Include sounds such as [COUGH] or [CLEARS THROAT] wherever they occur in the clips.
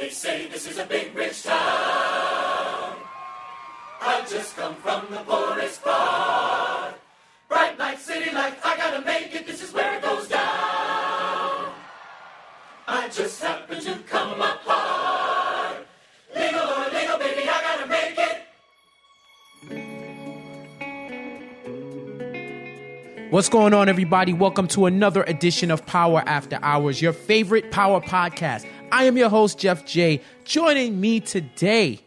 They say this is a big rich town. I just come from the poorest part. Bright light, city life, I gotta make it. This is where it goes down. I just happen to come up hard. Or illegal, baby, I gotta make it. What's going on, everybody? Welcome to another edition of Power After Hours, your favorite power podcast. I am your host, Jeff J. Joining me today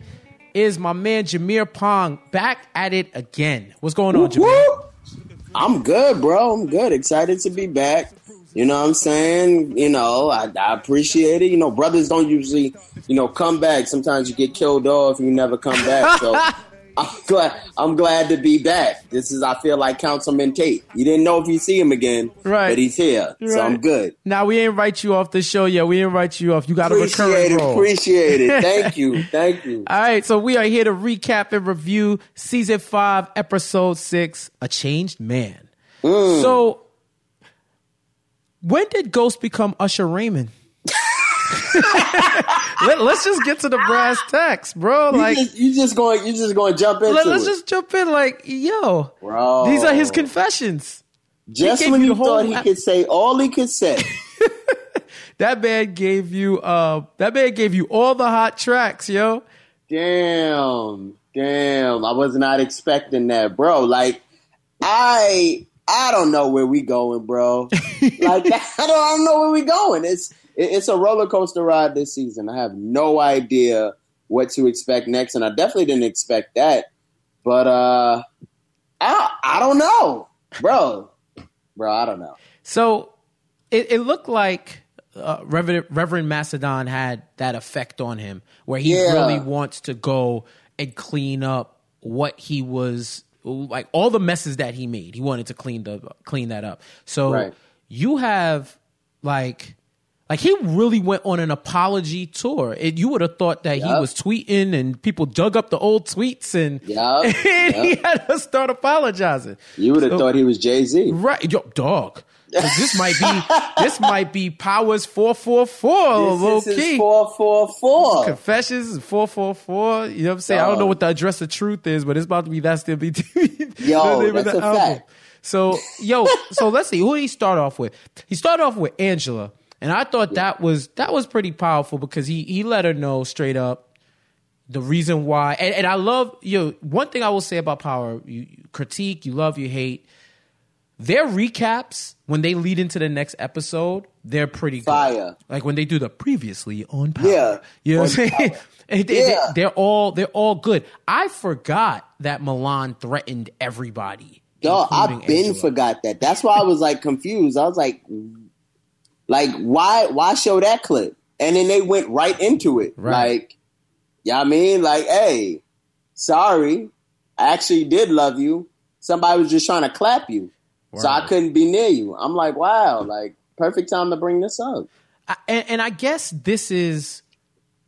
is my man Jameer Pond, back at it again. What's going on, Jameer? I'm good, bro. I'm good. Excited to be back. You know what I'm saying? You know, I, I appreciate it. You know, brothers don't usually, you know, come back. Sometimes you get killed off and you never come back. So [LAUGHS] I'm [LAUGHS] glad I'm glad to be back. This is I feel like Councilman Tate. You didn't know if you see him again. Right. But he's here. So I'm good. Now we ain't write you off the show yet. We ain't write you off. You got a Appreciate recurring it. role. Appreciate it. [LAUGHS] Thank you. Thank you. All right, so we are here to recap and review season five, episode six, A Changed Man. Mm. So, when did Ghost become Usher Raymond? Let, us just get to the brass tacks, bro. You Like, just, you just going you just going to jump into let, us just jump in. Like, yo, Bro. these are his confessions. just when you you thought he ap- could say all he could say. [LAUGHS] That man gave you, uh, that man gave you all the hot tracks, yo. Damn, damn! I was not expecting that, bro. Like, I, I don't know where we going, bro. [LAUGHS] like, [LAUGHS] I don't, I don't know where we going. It's, it- it's a roller coaster ride this season. I have no idea what to expect next, and I definitely didn't expect that. But uh, I, I don't know, bro. Bro, I don't know. So it, it looked like uh, Reverend, Reverend Macedon had that effect on him where he Yeah. really wants to go and clean up what he was like all the messes that he made. He wanted to clean the clean that up. So Right. you have like like he really went on an apology tour. It, you would have thought that he was tweeting and people dug up the old tweets and, [LAUGHS] Yup, and he had to start apologizing. You would have So- thought he was Jay Z. Right, yo, dog. [LAUGHS] This might be this might be Powers four four four low This is key. four four four. Confessions four four four. You know what I'm saying? I don't know what the address of truth is, but it's about to be that still be [LAUGHS] Yo, that's the a fact. So yo, so let's see who did he start off with. He started off with Angela, and I thought that was that was pretty powerful because he he let her know straight up the reason why. And, and I love yo. One thing I will say about Power, you, you critique, you love, you hate. Their recaps when they lead into the next episode, they're pretty good. Fire. Like when they do the previously on Power. Yeah. You know what I'm saying? [LAUGHS] They- they- Yeah. they're all they're all good. I forgot that Milan threatened everybody. Dog, I've been Angela. forgot that. That's why I was like confused. I was like, like why why show that clip? And then they went right into it. Right. Like, yeah, I mean, like, hey, sorry, I actually did love you. Somebody was just trying to clap you, so I couldn't be near you. I'm like, wow, like perfect time to bring this up. I- and, and I guess this is,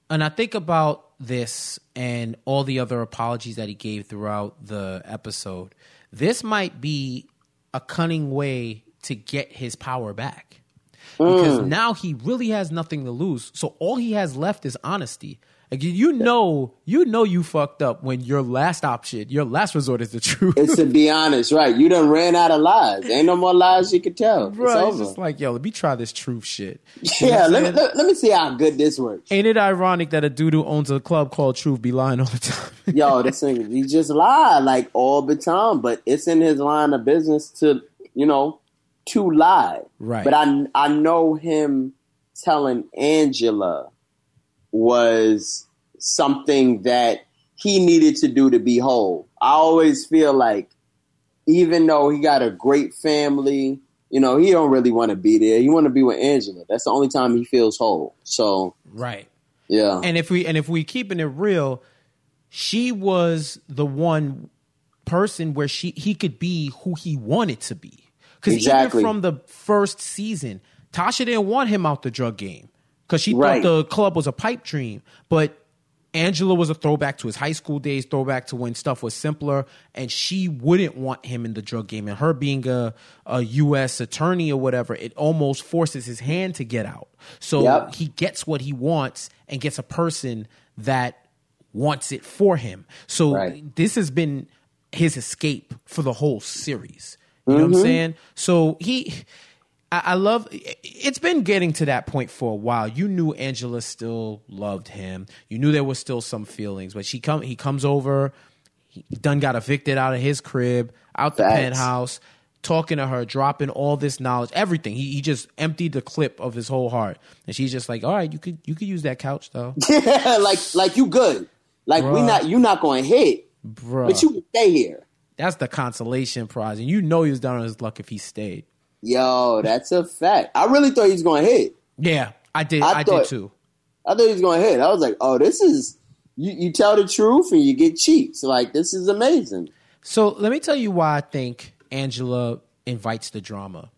and I think about this and all the other apologies that he gave throughout the episode. This might be a cunning way to get his power back because mm. now he really has nothing to lose. So all he has left is honesty. Like you- know, you know you fucked up when your last option, your last resort is the truth. It's to be [LAUGHS] honest, right? You done ran out of lies. Ain't no more lies you can tell. it's Bro, it's over. just like, yo, let me try this truth shit. [LAUGHS] You yeah, let me, let, let me see how good this works. Ain't it ironic that a dude who owns a club called Truth be lying all the time? [LAUGHS] Yo, this thing, he just lie like all the time, but it's in his line of business to, you know, to lie. Right. But I, I know him telling Angela was something that he needed to do to be whole. I always feel like even though he got a great family, you know, he don't really want to be there. He want to be with Angela. That's the only time he feels whole. So, right. yeah. And if we and if we keeping it real, she was the one person where she he could be who he wanted to be. Because Exactly. even from the first season, Tasha didn't want him out the drug game because she Right. thought the club was a pipe dream. But Angela was a throwback to his high school days, throwback to when stuff was simpler, and she wouldn't want him in the drug game. And her being a, a U.S. attorney or whatever, it almost forces his hand to get out. So Yep. he gets what he wants and gets a person that wants it for him. So Right. this has been his escape for the whole series. You know Mm-hmm. what I'm saying? So he, I, I love. It's been getting to that point for a while. You knew Angela still loved him. You knew there was still some feelings, but she come. He comes over. He done got evicted out of his crib, out the Facts. penthouse, talking to her, dropping all this knowledge, everything. He, he just emptied the clip of his whole heart, and she's just like, "All right, you could you could use that couch though, Yeah, [LAUGHS] like like you good. Like we not you not going to hit, bro." but you can stay here. That's the consolation prize, and you know he was down on his luck if he stayed. Yo, that's a fact. I really thought he was going to hit. Yeah, I did. I I, thought- did too. I thought he was going to hit. I was like, oh, this is you. You tell the truth and you get cheats. Like this is amazing. So let me tell you why I think Angela invites the drama.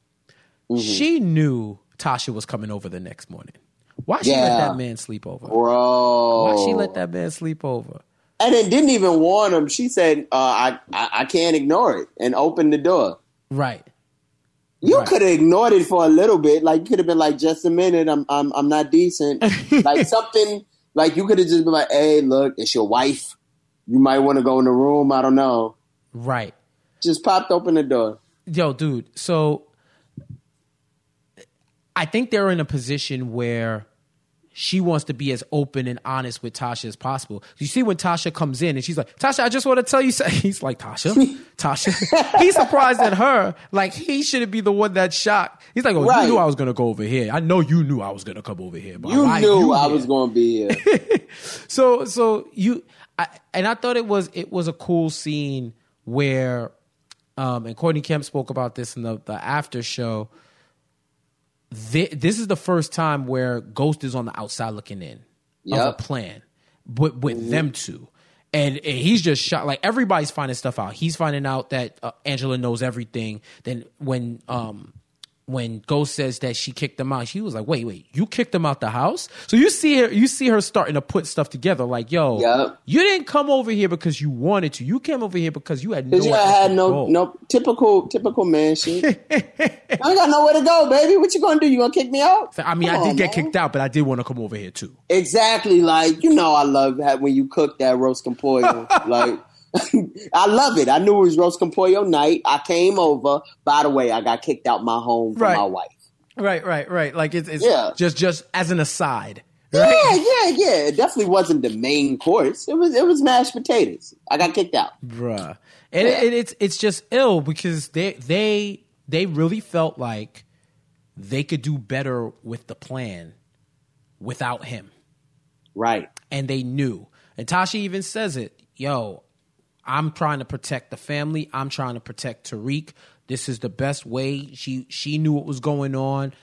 Mm-hmm. She knew Tasha was coming over the next morning. Why she let that man sleep over? Bro. Why she let that man sleep over? And then didn't even warn him. She said, uh, I, I I can't ignore it and open the door. Right. You Right. could have ignored it for a little bit. Like you could have been like, just a minute, I'm I'm I'm not decent. [LAUGHS] like something like you could have just been like, Hey, look, it's your wife. You might want to go in the room. I don't know. Right. Just popped open the door. Yo, dude. So I think they're in a position where she wants to be as open and honest with Tasha as possible. You see when Tasha comes in and she's like, Tasha, I just want to tell you something. [LAUGHS] He's like, Tasha, [LAUGHS] Tasha. He's surprised at her. Like he shouldn't be the one that's shocked. He's like, oh, Right. you knew I was going to go over here. I know you knew I was going to come over here. But You knew I here?" was going to be here. [LAUGHS] so so you I, and I thought it was it was a cool scene where um and Courtney Kemp spoke about this in the the after show. Thi- this is the first time where Ghost is on the outside looking in of a plan, but with them two. And, and he's just shot like everybody's finding stuff out. He's finding out that uh, Angela knows everything. Then when um when Ghost says that she kicked him out, she was like, "Wait, wait, you kicked him out the house?" So you see her, you see her starting to put stuff together. Like, yo, Yup. you didn't come over here because you wanted to. You came over here because you had no. Had no no typical typical man shit. [LAUGHS] I ain't got nowhere to go, baby. What you gonna do? You gonna kick me out? I mean, Come I did on, get man. kicked out, but I did want to come over here too. Exactly. Like you know, I love that when you cook that roast pollo. [LAUGHS] like [LAUGHS] I love it. I knew it was roast con night. I came over. By the way, I got kicked out my home from Right. my wife. Right, right, right. Like it's, it's Yeah. just just as an aside. Yeah, Right? yeah, yeah. It definitely wasn't the main course. It was it was mashed potatoes. I got kicked out. bruh. And Yeah. it, it's it's just ill because they they they really felt like they could do better with the plan without him, Right. and they knew. And Tasha even says it, "Yo, I'm trying to protect the family. I'm trying to protect Tariq. This is the best way." She she knew what was going on.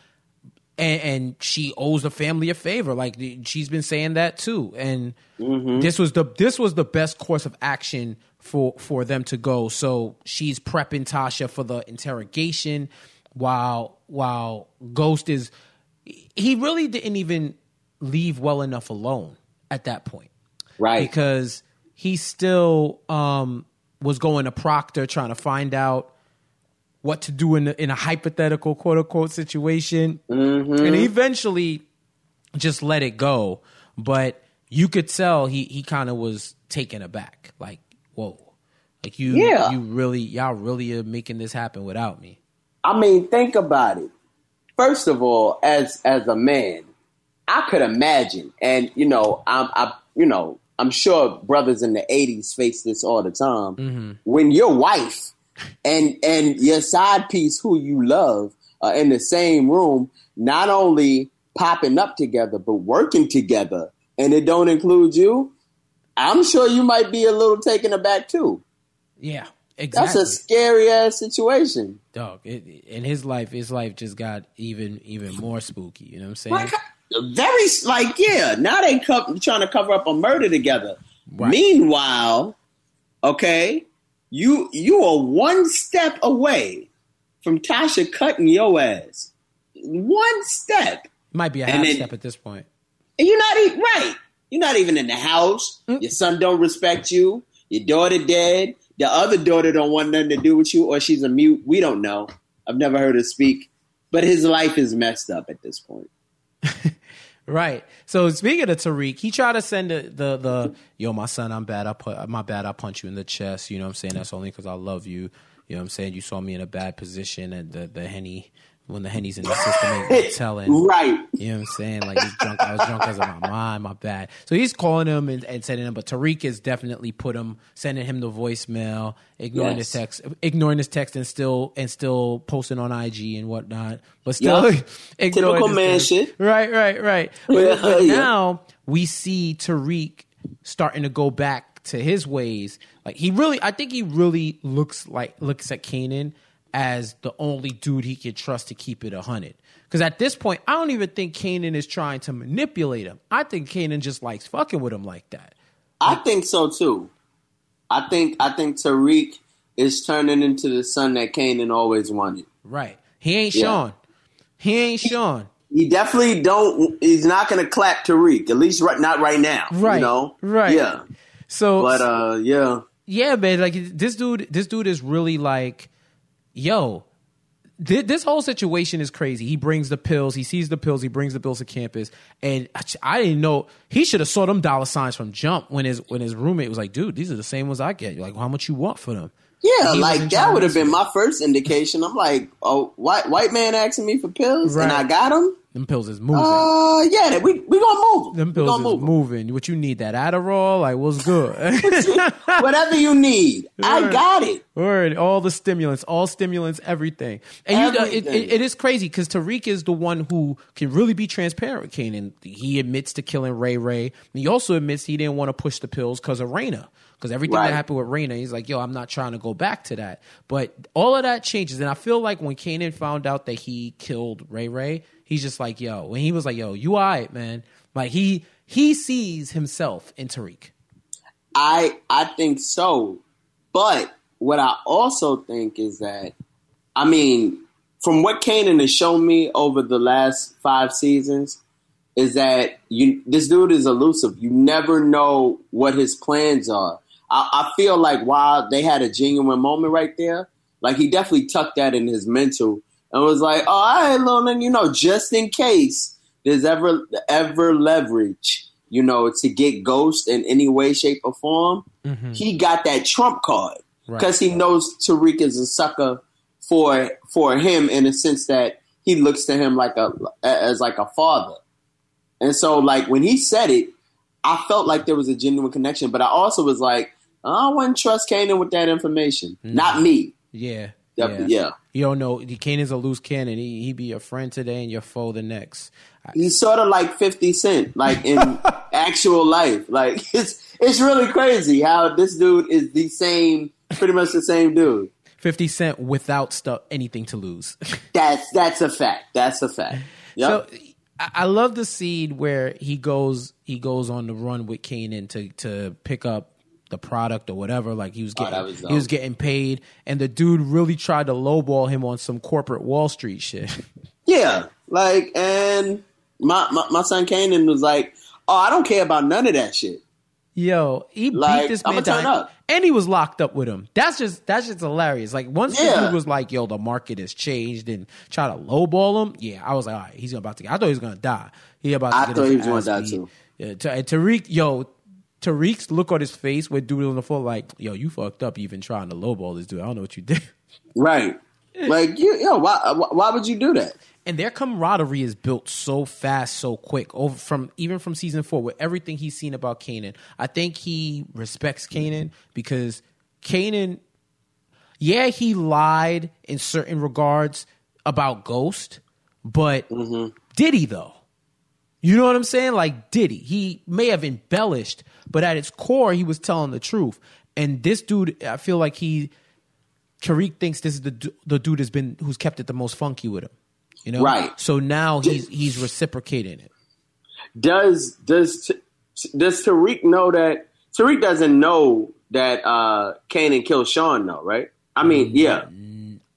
and, and she owes the family a favor. Like she's been saying that too. And mm-hmm. this was the this was the best course of action for for them to go. So she's prepping Tasha for the interrogation, while while Ghost is he really didn't even leave well enough alone at that point Right. because he still um, was going to Proctor trying to find out what to do in a, in a hypothetical quote unquote situation, and he eventually just let it go. But you could tell he he kind of was taken aback, like whoa, like you Yeah. you really y'all really are making this happen without me. I mean, think about it. First of all, as as a man, I could imagine, and you know, I'm, I, you know, I'm sure brothers in the '80s face this all the time. Mm-hmm. When your wife and and your side piece, who you love, are in the same room, not only popping up together but working together, and it don't include you. I'm sure you might be a little taken aback too. Yeah, Exactly. That's a scary ass situation. Dog, it, in his life, his life just got even even more spooky. You know what I'm saying? Like, very like yeah. Now they co- trying to cover up a murder together. Right. Meanwhile, okay, you you are one step away from Tasha cutting your ass. One step, Might be a half then- step at this point. and you're not even right. You're not even in the house. Mm. Your son don't respect you. Your daughter dead. The other daughter don't want nothing to do with you, or she's a mute. We don't know. I've never heard her speak, but his life is messed up at this point. [LAUGHS] Right. So speaking of Tariq, he tried to send the, the the yo, my son, I'm bad. I put my bad. I punch you in the chest. You know what I'm saying? That's only because I love you. You know what I'm saying? You saw me in a bad position, and the the henny when the henny's in the system ain't [LAUGHS] telling. Right. You know what I'm saying? Like he's drunk. I was drunk because of my mind, my bad. So he's calling him and, and sending him, but Tariq has definitely put him, sending him the voicemail, ignoring his text, ignoring his text, and still and still posting on IG and whatnot. But still, Yup. [LAUGHS] ignoring Typical man text. shit. Right, right, right. [LAUGHS] But, but yeah. now we see Tariq starting to go back to his ways. Like he really, I think he really looks like looks at Kanan as the only dude he can trust to keep it a hundred. Because at this point, I don't even think Kanan is trying to manipulate him. I think Kanan just likes fucking with him like that. I think so too. I think I think Tariq is turning into the son that Kanan always wanted. Right? He ain't Yeah. Sean. He ain't Sean. He definitely don't. He's not going to clap Tariq. At least right, not right now. Right. You know. Right. Yeah. So, But uh, yeah. yeah, man, like this dude, this dude is really like, yo, thi- this whole situation is crazy. He brings the pills, he sees the pills, he brings the pills to campus, and I- I didn't know he should have saw them dollar signs from jump when his when his roommate was like, dude, these are the same ones I get. You're like, how much you want for them? Yeah, like that would have been my first indication. I'm like, oh, white white man asking me for pills, and I got them. Them pills is moving. Uh, yeah, we we gonna move. them pills is move moving. What you need? That Adderall? Like, what's good? [LAUGHS] Whatever you need, I got it. Word, all the stimulants, all stimulants, everything. And you know, it, it, it is crazy because Tariq is the one who can really be transparent with Kanan. He admits to killing Ray Ray. He also admits he didn't want to push the pills because of Raina. Because everything Right. that happened with Raina, he's like, yo, I'm not trying to go back to that. But all of that changes. And I feel like when Kanan found out that he killed Ray Ray, he's just like, yo, when he was like, yo, you all right, man. Like he he sees himself in Tariq. I I think so, but what I also think is that, I mean, from what Kanan has shown me over the last five seasons, is that you this dude is elusive. You never know what his plans are. I, I feel like while they had a genuine moment right there, like he definitely tucked that in his mental and was like, "Oh, all right, little man, you know, just in case there's ever ever leverage, you know, to get Ghost in any way, shape, or form." Mm-hmm. He got that trump card Right. because he knows Tariq is a sucker for for him in a sense that he looks to him like a as like a father. And so, like when he said it, I felt like there was a genuine connection. But I also was like, I wouldn't trust Kanan with that information. Mm-hmm. Not me. Yeah. Yeah. yeah. You don't know. Kanan's a loose cannon. He he be your friend today and your foe the next. He's sort of like Fifty Cent, like in [LAUGHS] actual life. Like it's it's really crazy how this dude is the same, pretty much the same dude. Fifty Cent without stuff anything to lose. [LAUGHS] That's that's a fact. That's a fact. Yep. So I I love the scene where he goes he goes on the run with Kanan to to pick up the product or whatever. Like he was Oh, getting that was he was getting paid, and the dude really tried to lowball him on some corporate Wall Street shit. [LAUGHS] Yeah, like, and my, my my son Kanan was like, "Oh, I don't care about none of that shit." Yo, he Like, beat this man down, up. and he was locked up with him. That's just that's just hilarious. Like once the dude was like, "Yo, the market has changed," and try to lowball him. Yeah, I was like, "All right, he's about to." Get, I thought he was gonna die. He about to I get thought he was gonna die, beat. too. Yeah, Tariq, yo, Tariq's look on his face with dude on the floor, like, "Yo, you fucked up, even trying to lowball this dude. I don't know what you did." Right. Like, you, yo, why why would you do that? and their camaraderie is built so fast, so quick. Over from even from season four, with everything he's seen about Kanan, I think he respects Kanan because Kanan, yeah, he lied in certain regards about Ghost, but mm-hmm. did he though? You know what I'm saying? Like, did he? He may have embellished, but at its core, he was telling the truth. And this dude, I feel like he, Tariq thinks this is the the dude has been who's kept it the most funky with him. You know, Right. So now he's he's reciprocating it. Does does does Tariq know that Tariq doesn't know that uh Kanan killed Sean though, right? I mean, Mm, yeah.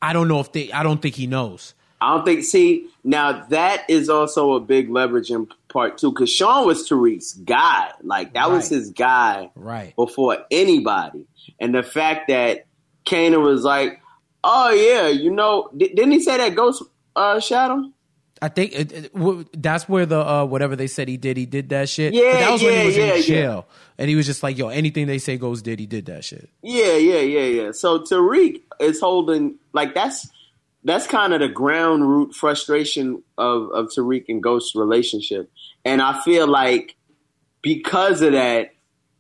I don't know if they. I don't think he knows. I don't think. See, now that is also a big leverage in part two because Sean was Tariq's guy. Like that was his guy Right. before anybody. And the fact that Kanan was like, "Oh yeah, you know," di- didn't he say that Ghost uh, shot him? I think it, it- w- that's where the uh, whatever they said he did, he did that shit. Yeah, But that was when he was yeah, in yeah. jail, and he was just like, "Yo, anything they say goes." Did he did that shit? Yeah, yeah, yeah, yeah. So Tariq is holding like that's that's kind of the ground root frustration of of Tariq and Ghost's relationship, and I feel like because of that,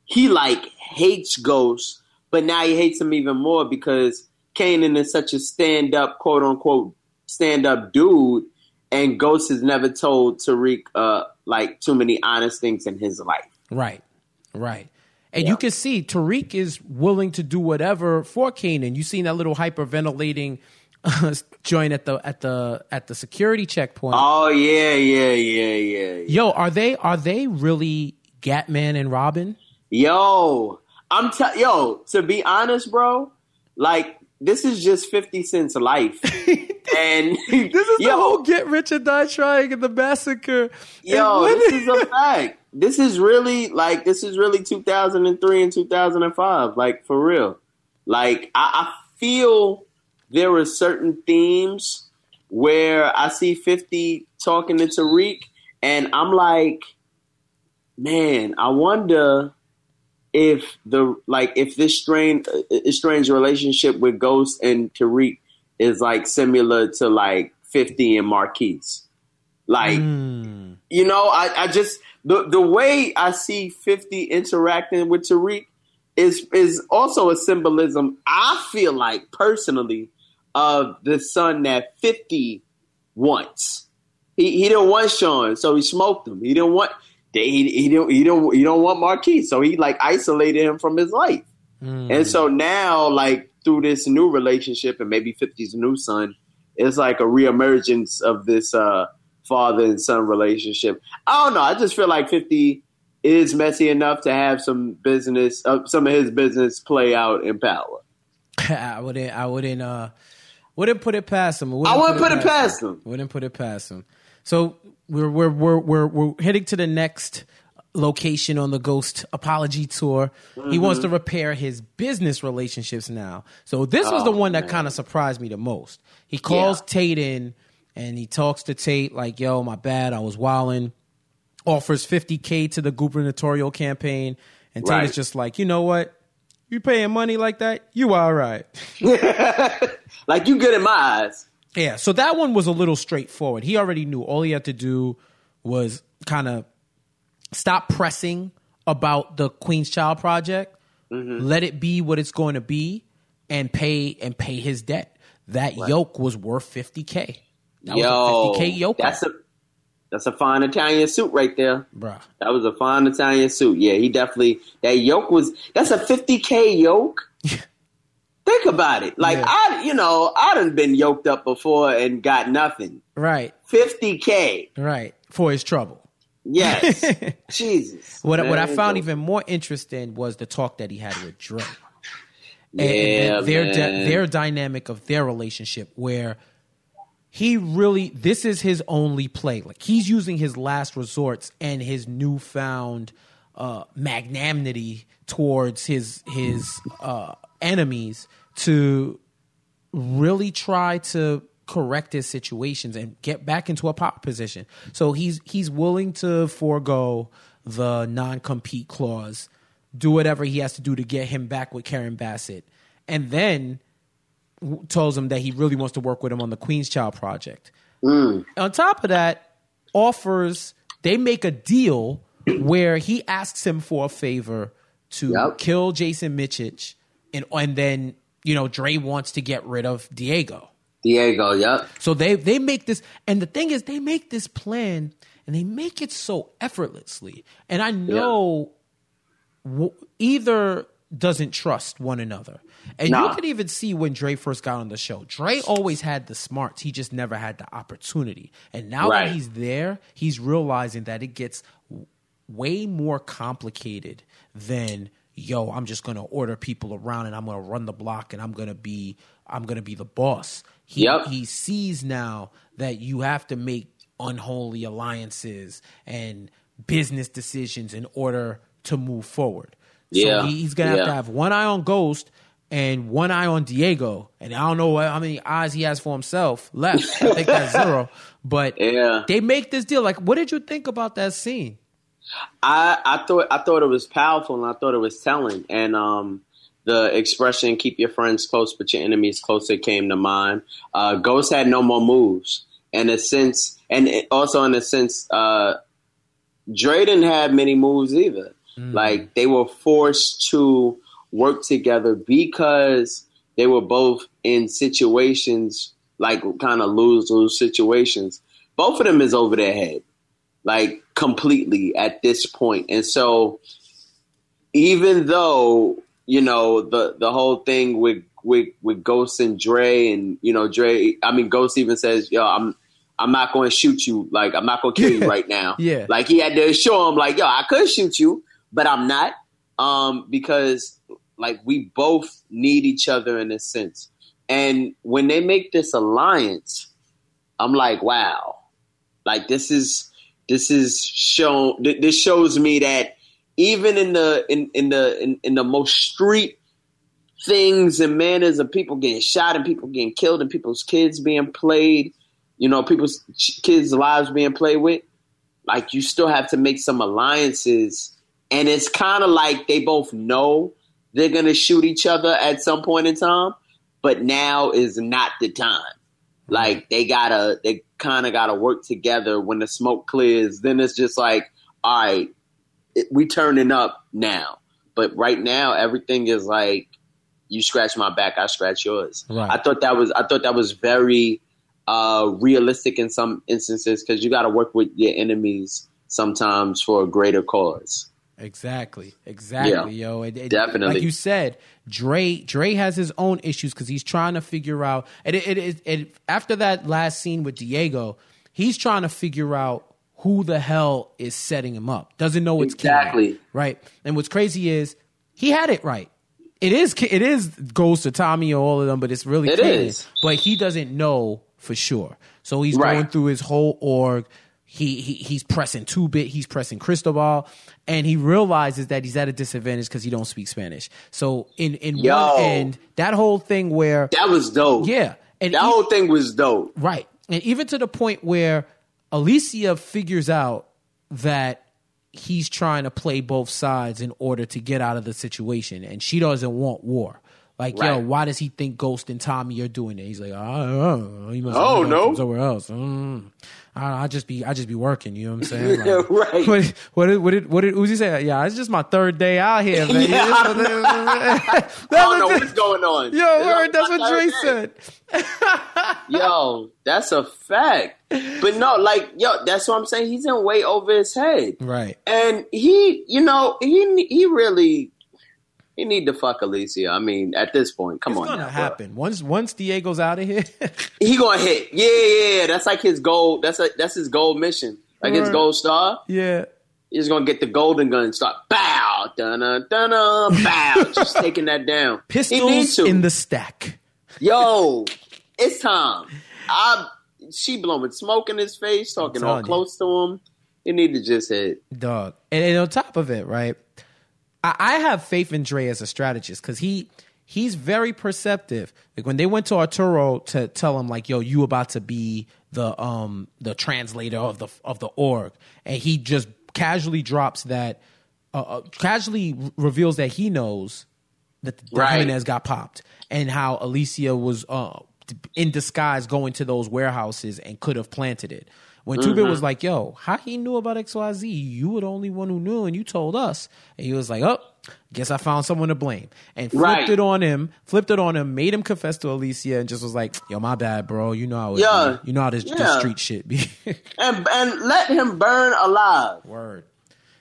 he like hates Ghost, but now he hates him even more because Kanan is such a stand up, quote unquote, stand up dude, and Ghost has never told Tariq uh like too many honest things in his life. Right, right. And Yeah. you can see Tariq is willing to do whatever for Kanan. You seen that little hyperventilating [LAUGHS] joint at the at the at the security checkpoint. Oh yeah, yeah, yeah, yeah. yeah. Yo, are they are they really Gatman and Robin? Yo, I'm t- yo. To be honest, bro, like this is just Fifty Cent's life, [LAUGHS] and [LAUGHS] This is yo, the whole get rich or die trying and the massacre. yo, this is a fact. This is really like this is really 2003 and 2005, like for real. Like I, I feel there are certain themes where I see 50 talking to Tariq, and I'm like, man, I wonder if the like if this strange strange relationship with Ghost and Tariq is like similar to like 50 and Marquise. Like Hmm. you know, I, I just the the way I see Fifty interacting with Tariq is is also a symbolism. I feel like personally of the son that Fifty wants. He he didn't want Sean, so he smoked him. He didn't want they, he he didn't he don't he don't want Marquise, so he like isolated him from his life. And so now, like through this new relationship and maybe 50's new son, it's like a reemergence of this uh, father and son relationship. I don't know. I just feel like 50 is messy enough to have some business, uh, some of his business play out in power. [LAUGHS] I wouldn't. I wouldn't. Uh, wouldn't put it past him. I wouldn't put it past him. Wouldn't put it past him. So we're we're we're we're we're heading to the next location on the Ghost Apology tour. Mm-hmm. He wants to repair his business relationships now. So this was the one that kind of surprised me the most. He calls Yeah. Tate in and he talks to Tate like, "Yo, my bad. I was wilding." Offers 50k to the gubernatorial campaign, and Tate Right. is just like, "You know what? You paying money like that? You all right." [LAUGHS] Like you good in my eyes. Yeah, so that one was a little straightforward. He already knew all he had to do was kind of stop pressing about the Queen's Child project, Mm-hmm. let it be what it's going to be, and pay and pay his debt. That yoke was worth fifty k. That Yo, was a fifty k yoke, that's a that's a fine Italian suit right there. bruh. That was a fine Italian suit. Yeah, he definitely that yoke was that's a 50k yoke. [LAUGHS] Think about it. Like Yeah. I you know, I done been yoked up before and got nothing. Right, 50k. right for his trouble. Yes. [LAUGHS] Jesus. What what I found even more interesting was the talk that he had with Dre. and, Yeah, and their man. their dynamic of their relationship where he really this is his only play like he's using his last resorts and his newfound uh magnanimity towards his his uh enemies to really try to correct his situations and get back into a pop position. So he's he's willing to forego the non-compete clause, do whatever he has to do to get him back with Karen Bassett, and then tells him that he really wants to work with him on the Queen's Child project. Mm. On top of that, offers they make a deal [CLEARS THROAT] where he asks him for a favor to Yep. kill Jason Micic, and and then you know Dre wants to get rid of Diego. Diego, yep. So they they make this, and the thing is, they make this plan, and they make it so effortlessly. And I know w- either doesn't trust one another, and you Nah. could even see when Dre first got on the show. Dre always had the smarts; he just never had the opportunity. And now Right. that he's there, he's realizing that it gets way more complicated than yo. I'm just gonna order people around, and I'm gonna run the block, and I'm gonna be I'm gonna be the boss. he Yep. he sees now that you have to make unholy alliances and business decisions in order to move forward. Yeah. So he, he's gonna have Yeah. to have one eye on Ghost and one eye on Diego. And I don't know what, how many eyes he has for himself left. I think that's [LAUGHS] zero. But Yeah. they make this deal. Like, what did you think about that scene? I, I thought I thought it was powerful and I thought it was telling. And um, the expression "keep your friends close, but your enemies closer" came to mind. Uh, Ghost had no more moves, in a sense, and it, also in a sense, uh, Dre didn't have many moves either. Like mm. they were forced to work together because they were both in situations like kind of lose lose situations. Both of them is over their head like completely at this point. And so even though, you know, the the whole thing with with with Ghost and Dre and you know, Dre I mean Ghost even says, yo, I'm I'm not going to shoot you. Like, I'm not going to kill you [LAUGHS] right now. Yeah. Like, he had to show him, like, yo, I could shoot you, but I'm not. Um, because, like, we both need each other in a sense. And when they make this alliance, I'm like, wow, like this is this is shown. th- This shows me that even in the in in the in, in the most street things and manners of people getting shot and people getting killed and people's kids being played, you know, people's kids' lives being played with, like you still have to make some alliances. And it's kind of like they both know they're going to shoot each other at some point in time, but now is not the time. Like they gotta, they kind of gotta work together when the smoke clears. Then it's just like, all right, it, we turning up now. But right now, everything is like, you scratch my back, I scratch yours. Right. I thought that was, I thought that was very uh, realistic in some instances because you got to work with your enemies sometimes for a greater cause. Exactly, exactly, yo. And- and Definitely. like you said, Dre Dre has his own issues because he's trying to figure out. And it, it, it, it, after that last scene with Diego, he's trying to figure out who the hell is setting him up. Doesn't know it's Exactly. right. And what's crazy is he had it right. It is it is goes to Tommy or all of them, but it's really It Kanan. is. But he doesn't know for sure. So he's Right. going through his whole org. He, he he's pressing two bit. He's pressing Cristobal, and he realizes that he's at a disadvantage because he don't speak Spanish. So in in Yo. one end, that whole thing where That was dope. yeah, and That e- whole thing was dope. right, and even to the point where Alicia figures out that he's trying to play both sides in order to get out of the situation, and she doesn't want war. Like, yo, why does he think Ghost and Tommy are doing it? He's like, I don't know. He must Oh, no. somewhere else. Mm. I, I just be, I just be working. You know what I'm saying? [LAUGHS] Like, right. What, what did, what did, what did Uzi say? Yeah, it's just my third day out here, man. Yeah, [LAUGHS] [LAUGHS] I That's I don't know what- what's going on. Yo, It's word, that's what Dre said. Yo, that's a fact. But no, like, yo, that's what I'm saying. He's in way over his head. Right. And he, you know, he he really he need to fuck Alicia. I mean, at this point, come It's on, It's gonna now, bro. happen once once Diego's out of here. [LAUGHS] He gonna hit. Yeah, yeah, yeah. That's like his goal. That's a, that's his goal mission. Like his gold star. yeah, He's gonna get the golden gun and start bow, dun dun dun, bow, [LAUGHS] just taking that down. pistols to. in the stack. Yo, it's time. I she blowing smoke in his face, talking all you. close to him. He need to just hit. dog. And, and on top of it, right? I, I have faith in Dre as a strategist because he he's very perceptive. Like when they went to Arturo to tell him, like, "Yo, you about to be the um the translator of the of the org," and he just casually drops that, uh, uh, casually reveals that he knows that the Right. Jimenez got popped and how Alicia was uh, in disguise going to those warehouses and could have planted it. When Two Bit Mm-hmm. was like, "Yo, how he knew about XYZ? You were the only one who knew, and you told us." And he was like, "Oh, guess I found someone to blame." And flipped Right. it on him, flipped it on him, made him confess to Alicia, and just was like, "Yo, my bad, bro. You know how it Yeah. You know how this, this street shit be." [LAUGHS] And and let him burn alive. Word.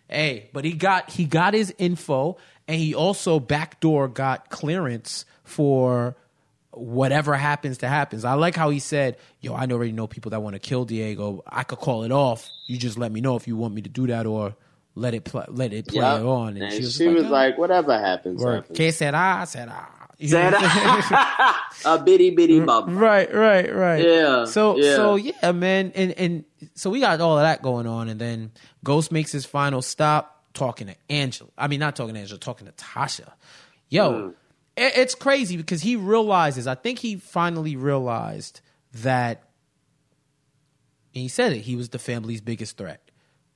Hey, but he got he got his info and he also backdoor got clearance for whatever happens to happens. I like how he said, "Yo, I already know people that want to kill Diego. I could call it off. You just let me know if you want me to do that or let it play, let it play Yeah. on." And, she was, she was "Yo, like, whatever happens, Word. happens. K said, "I," I said, "Ah." You know I'm [LAUGHS] a bitty bitty bubble. Right, right, right. Yeah, So yeah. so yeah, man, and and so we got all of that going on, and then Ghost makes his final stop talking to Angela. I mean, not talking to Angela, talking to Tasha. Yo, Mm. It- it's crazy because he realizes. I think he finally realized that. And he said it. He was the family's biggest threat.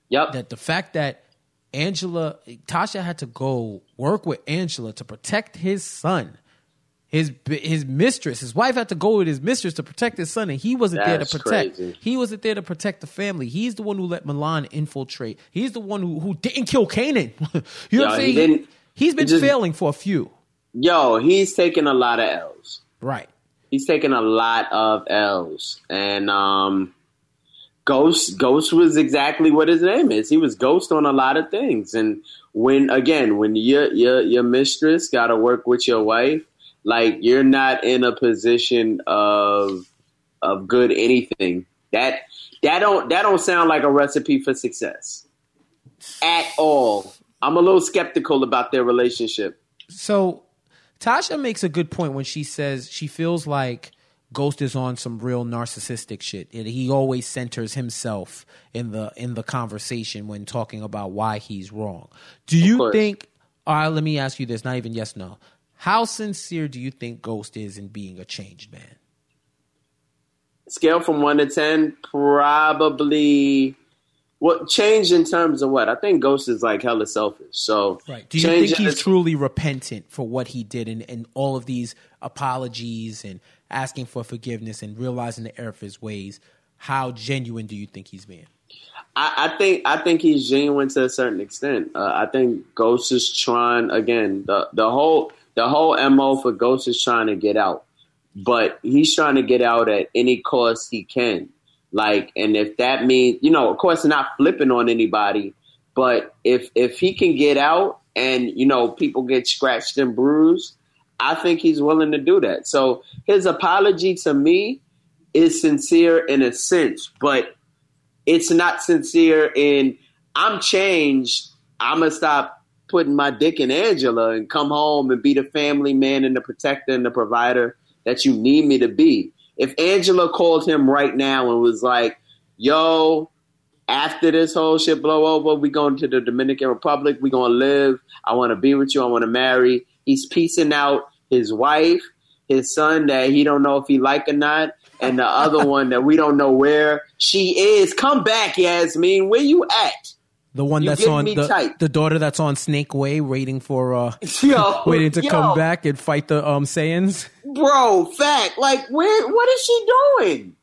Yep. That the fact that Angela, Tasha had to go work with Angela to protect his son. His his mistress, his wife had to go with his mistress to protect his son, and he wasn't there to protect. crazy. He wasn't there to protect the family. He's the one who let Milan infiltrate. He's the one who, who didn't kill Kanan. [LAUGHS] you know Yo, what I'm he saying? didn't- He's been he just- failing for a few. Yo, he's taking a lot of L's. Right. He's taking a lot of L's, and um, Ghost Ghost was exactly what his name is. He was Ghost on a lot of things, and when again, when your your your mistress got to work with your wife, like you're not in a position of of good anything. That that don't that don't sound like a recipe for success at all. I'm a little skeptical about their relationship. So Tasha makes a good point when she says she feels like Ghost is on some real narcissistic shit. And he always centers himself in the in the conversation when talking about why he's wrong. Do you think all right, let me ask you this, not even yes, no. How sincere do you think Ghost is in being a changed man? scale from one to ten, probably. What change in terms of what? I think Ghost is like hella selfish. So Do you think he's truly repentant for what he did and, and all of these apologies and asking for forgiveness and realizing the error of his ways? How genuine do you think he's being? I, I think I think he's genuine to a certain extent. Uh, I think Ghost is trying again. The the whole the whole mo for Ghost is trying to get out, but he's trying to get out at any cost he can. Like, and if that means you know, of course, not flipping on anybody, but if if he can get out and you know people get scratched and bruised, I think he's willing to do that. So his apology to me is sincere in a sense, but it's not sincere in I'm changed. I'm gonna stop putting my dick in Angela and come home and be the family man and the protector and the provider that you need me to be. If Angela called him right now and was like, "Yo, after this whole shit blow over, we going to the Dominican Republic. We gonna live. I want to be with you. I want to marry." He's piecing out his wife, his son that he don't know if he like or not, and the other [LAUGHS] one that we don't know where she is. Come back, Yasmine. Where you at? The one You that's on the, tight. the daughter that's on Snake Way, waiting for uh, [LAUGHS] Yo, [LAUGHS] waiting to yo, come back and fight the um Saiyans. [LAUGHS] bro. Fact, like, where? What is she doing?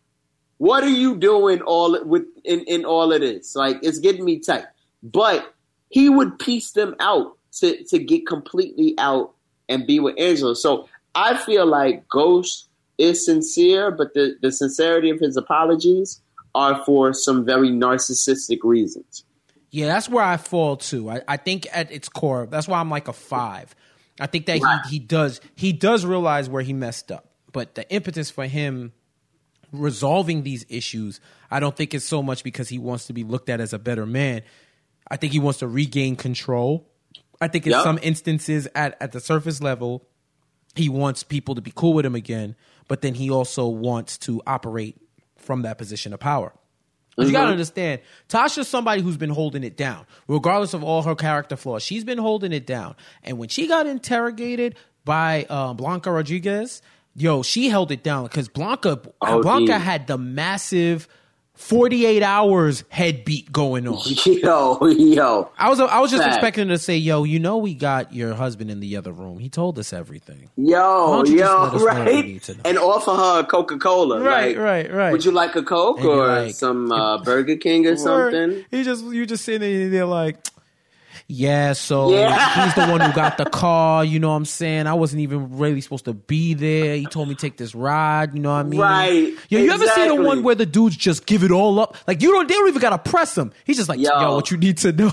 What are you doing all with in, in all of this? Like, it's getting me tight. But he would piece them out to to get completely out and be with Angela. So I feel like Ghost is sincere, but the the sincerity of his apologies are for some very narcissistic reasons. Yeah, that's where I fall too. I, I think at its core, that's why I'm like a five. I think that Right. he he does he does realize where he messed up, but the impetus for him resolving these issues, I don't think it's so much because he wants to be looked at as a better man. I think he wants to regain control. I think in Yep. some instances, at at the surface level, he wants people to be cool with him again, but then he also wants to operate from that position of power. But you gotta understand, Tasha's somebody who's been holding it down, regardless of all her character flaws. She's been holding it down, and when she got interrogated by uh, Blanca Rodriguez, yo, she held it down because Blanca Oh, Blanca dude. had the massive forty eight hours head beat going on. [LAUGHS] Yo, yo. I was I was just Fact. expecting to say, "Yo, you know we got your husband in the other room. He told us everything." Yo, don't you just yo, let us know what we right? need to know? And offer her a Coca Cola. Right, like, right, right. Would you like a Coke And or like- some uh, [LAUGHS] Burger King or something? He just you just sitting there like, yeah. So Yeah. he's the one who got the [LAUGHS] car. You know what I'm saying? I wasn't even really supposed to be there. He told me to take this ride. You know what I mean? Right, Yo, you ever see the one where the dudes just give it all up? Like you don't. They don't even gotta press him. He's just like, yo, Yo. what you need to know.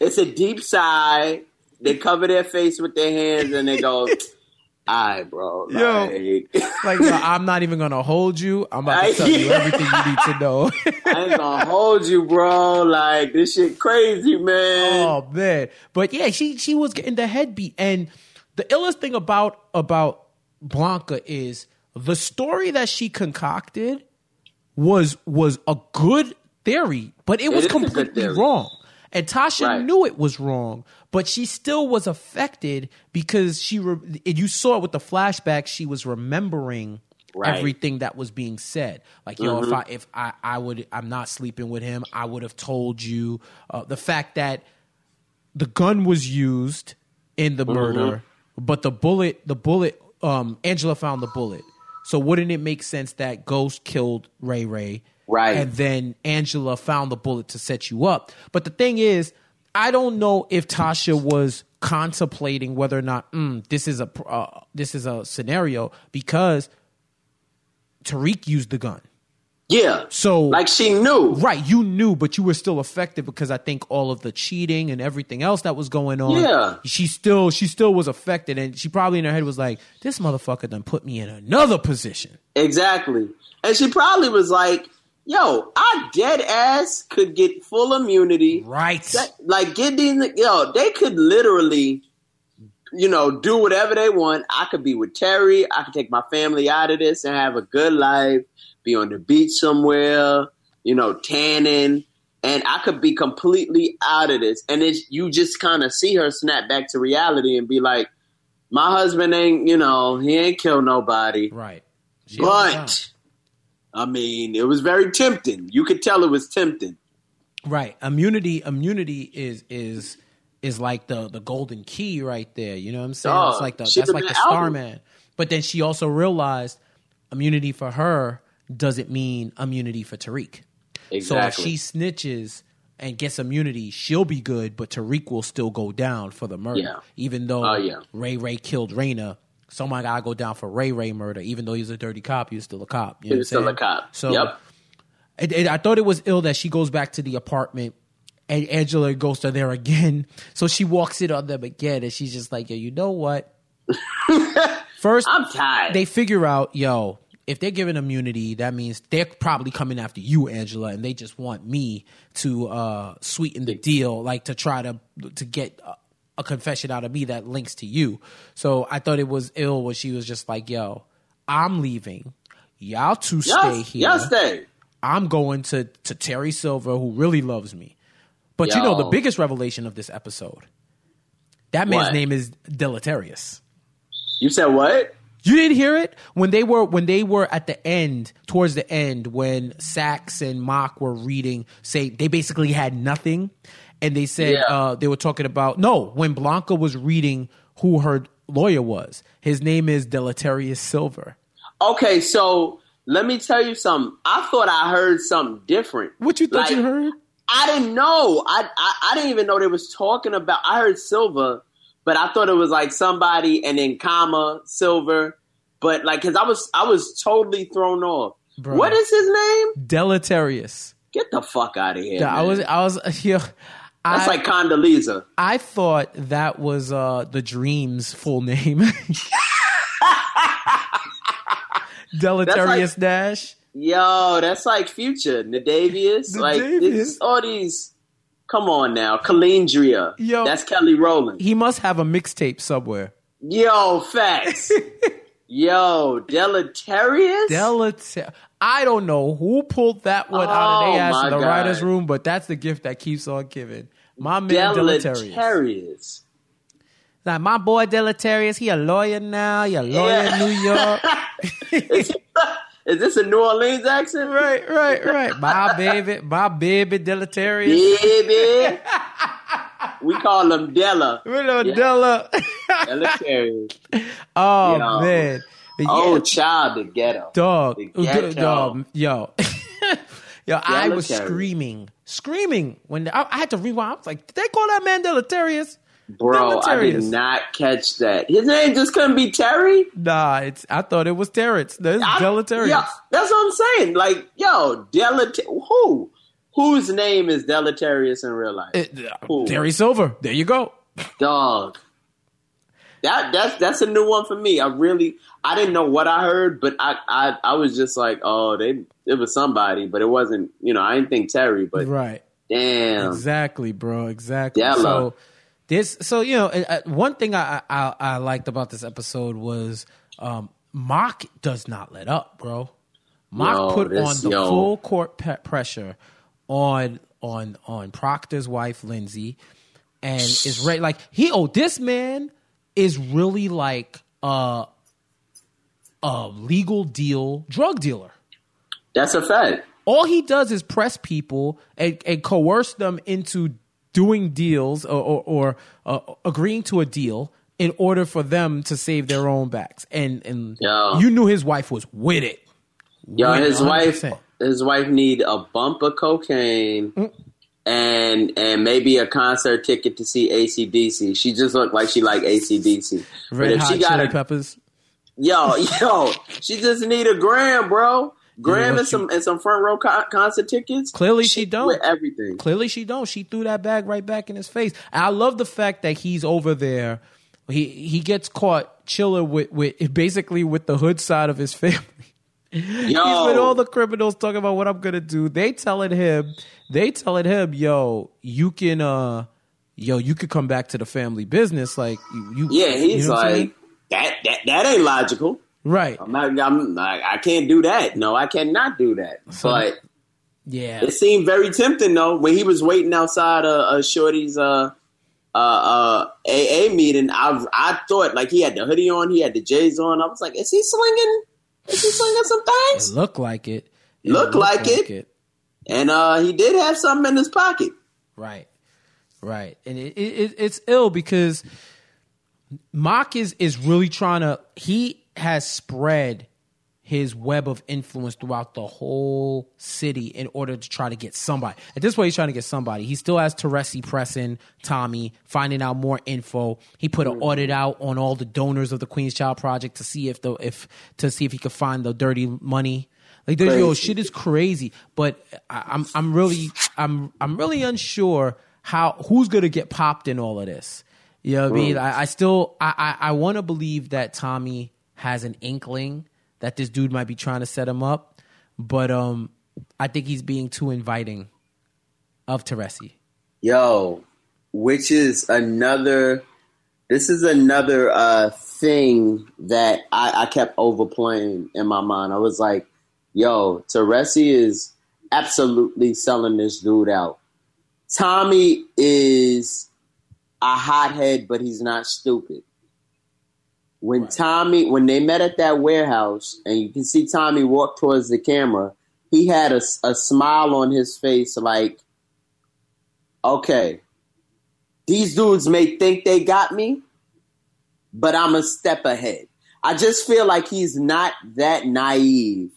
It's a deep sigh. They cover their face with their hands and they go, [LAUGHS] "Aye, bro." Yo. Like, [LAUGHS] like, I'm not even gonna hold you. I'm about to tell you [LAUGHS] everything you need to know. I ain't gonna hold you, bro. Like this shit crazy, man. Oh man, but yeah, she she was getting the head beat, and the illest thing about about Blanca is the story that she concocted was was a good theory, but it was is completely wrong. And Tasha Right. knew it was wrong, but she still was affected because she re- you saw it with the flashback. She was remembering Right. Mm-hmm. everything that was being said. Like, yo, if I if I I would I'm not sleeping with him, I would have told you. Uh, the fact that the gun was used in the Mm-hmm. murder, but the bullet, the bullet, um, Angela found the bullet. So wouldn't it make sense that Ghost killed Ray Ray? Right. And then Angela found the bullet to set you up. But the thing is, I don't know if Tasha was contemplating whether or not mm, this is a uh, this is a scenario because Tariq used the gun. Yeah. So Like she knew. Right, you knew, but you were still affected because I think all of the cheating and everything else that was going on. Yeah. she still she still was affected, and she probably in her head was like, "This motherfucker done put me in another position." Exactly. And she probably was like, yo, I dead ass could get full immunity. Right. That- like get these yo, they could literally, you know, do whatever they want. I could be with Terry. I could take my family out of this and have a good life. Be on the beach somewhere, you know, tanning, and I could be completely out of this. And it's you just kind of see her snap back to reality and be like, my husband ain't, you know, he ain't killed nobody. right. She held it down. But I mean, it was very tempting. You could tell it was tempting. right, immunity immunity is is is like the the golden key right there. You know what I'm saying? It's like the that's like the. Starman. But then she also realized immunity for her doesn't mean immunity for Tariq. Exactly. So if she snitches and gets immunity, she'll be good, but Tariq will still go down for the murder. Yeah. Even though Oh, yeah. Ray Ray killed Raina, someone gotta go down for Ray Ray murder. Even though he's a dirty cop, he's still a cop. You know He what was still a cop. So Yep. it, it- I thought it was ill that she goes back to the apartment and Angela goes to there again. [LAUGHS] So she walks in on them again and she's just like, yo, you know what? [LAUGHS] First, I'm tired. they figure out, yo, if they're giving immunity, that means they're probably coming after you, Angela, and they just want me to uh, sweeten the deal, like to try to to get a, confession out of me that links to you. So I thought it was ill when she was just like, yo, I'm leaving. Y'all two stay y'all, here. y'all stay. I'm going to to Terry Silver, who really loves me. But you know the biggest revelation of this episode. That man's What? name is Deleterious. You said what? You didn't hear it when they were when they were at the end, towards the end, when Saxe and Mock were reading. Say they basically had nothing, and they said Yeah. uh, they were talking about no. When Blanca was reading who her lawyer was, his name is Deleterious Silver. Okay, so let me tell you something. I thought I heard something different. What you thought Like, you heard? I didn't know. I, I I didn't even know they was talking about. I heard Silver, but I thought it was like somebody and then comma Silver. But like, cause I was I was totally thrown off. Bro. What is his name? Deleterious. Get the fuck out of here! Yeah, I was I was [LAUGHS] yeah. That's I, like Condoleezza. I thought that was uh the Dream's full name. [LAUGHS] Deleterious Dash. Yo, that's like Future, Nayvadius. [LAUGHS] Like it's all these. Come on now, Kelendria. Yo. that's Kelly Rowland. He must have a mixtape somewhere. Yo, facts. [LAUGHS] Yo, deleterious. Deleter. I don't know who pulled that one out of Oh, their ass in the God. writer's room, but that's the gift that keeps on giving. My man Deleterious. deleterious. Like my boy Deleterious, he a lawyer now. He a lawyer in New York. is, [LAUGHS] is this a New Orleans accent? right, right, right. My baby, my baby Deleterious. Baby. [LAUGHS] we call them Della. We know Yeah. Della. Deleterious. [LAUGHS] oh Yo. man. But Oh, yeah, child, the ghetto. dog, The ghetto. dog, yo, yo, I was screaming, screaming when I, I had to rewind. I was like, did they call that man Deleterious? Bro, I did not catch that. His name just couldn't be Terry? Nah, it's. I thought it was Terrence. I- Deleterious. Yeah, that's what I'm saying. Like, yo, deleter who? Whose name is deleterious in real life? It- uh, Terry Silver. There you go. Dog. That that's that's a new one for me. I really I didn't know what I heard, but I I, I was just like, oh, they it was somebody, but it wasn't. You know, I didn't think Terry, but Right. damn, Exactly, bro. Exactly. Della. So This so you know uh, uh, one thing I, I I liked about this episode was um Mock does not let up, bro. Mock Yo, put this- on the yo. full court pe- pressure on on on Proctor's wife Lindsay, and is ready. Like he oh this man is really like a a legal deal drug dealer. That's a fact. All he does is press people and, and coerce them into doing deals or, or, or uh, agreeing to a deal in order for them to save their own backs. And and Yeah. you knew his wife was with it. Yo, With his wife, 100%. his wife need a bump of cocaine Mm. And and maybe a concert ticket to see ACDC. She just looked like she liked ACDC. but if hot she got chili a peppers. yo yo, she just need a gram, bro. Gram what and some and some front row con- concert tickets. Clearly she don't. with everything. Clearly she don't. She threw that bag right back in his face. I love the fact that he's over there. He he gets caught chilling with, with basically with the hood side of his [LAUGHS] family. Yo, He's with all the criminals talking about what I'm gonna do. They telling him, they telling him, yo, you can, uh, yo, you could come back to the family business. Like you, you yeah, you he's know what I'm like that, that. That ain't logical. right, I'm not. I'm. I, I can't do that. No, I cannot do that. So- but yeah, It seemed very tempting though when he was waiting outside uh, uh Shorty's uh uh uh AA meeting. I I thought like he had the hoodie on, he had the J's on. I was like, is he slinging? Is he slinging some it things? looked like it. It Looked looked like it. And uh he did have something in his pocket. Right, right, and it, it, it's ill because Mock is is really trying to. He has spread his web of influence throughout the whole city in order to try to get somebody. At this point, he's trying to get somebody. He still has Teresi pressing Tommy, finding out more info. He put an audit out on all the donors of the Queen's Child Project to see if the if to see if he could find the dirty money. Like there's yo shit is crazy, but I, I'm I'm really I'm I'm really unsure how who's gonna get popped in all of this. You know what I mean? I, I still I I, I want to believe that Tommy has an inkling that this dude might be trying to set him up, but um, I think he's being too inviting of Teresi. Yo, which is another. This is another uh thing that I, I kept overplaying in my mind. I was like, yo, Teresi is absolutely selling this dude out. Tommy is a hothead, but he's not stupid. When Tommy, when they met at that warehouse, and you can see Tommy walk towards the camera, he had a, a smile on his face, like, okay, these dudes may think they got me, but I'm a step ahead. I just feel like he's not that naive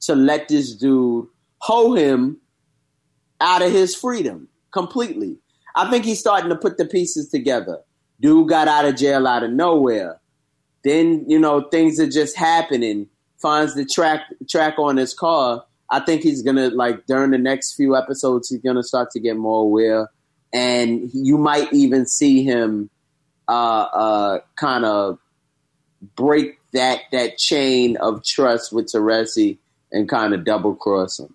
to let this dude hoe him out of his freedom completely. I think he's starting to put the pieces together. Dude got out of jail out of nowhere. Then, you know, things are just happening. Finds the track track on his car. I think he's gonna like during the next few episodes he's gonna start to get more aware. And you might even see him uh uh kind of break that that chain of trust with Teresi and kind of double cross him.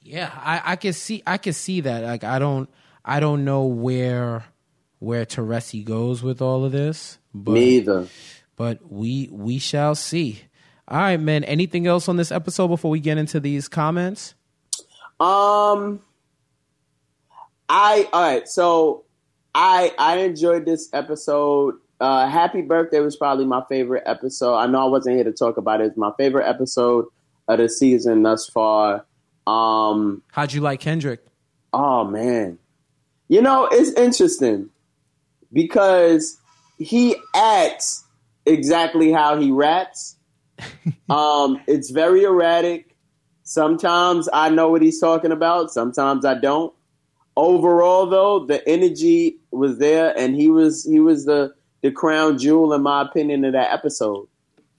Yeah, I, I can see I can see that. Like I don't I don't know where where Teresi goes with all of this, but Me either. but we we shall see. All right, man. Anything else on this episode before we get into these comments? Um, I all right. So I I enjoyed this episode. Uh, Happy Birthday was probably my favorite episode. I know I wasn't here to talk about it. It's my favorite episode of the season thus far. Um, How'd you like Kendrick? Oh man. You know, it's interesting because he acts exactly how he raps. [LAUGHS] um, it's very erratic. Sometimes I know what he's talking about, sometimes I don't. Overall though, the energy was there and he was he was the the crown jewel in my opinion of that episode.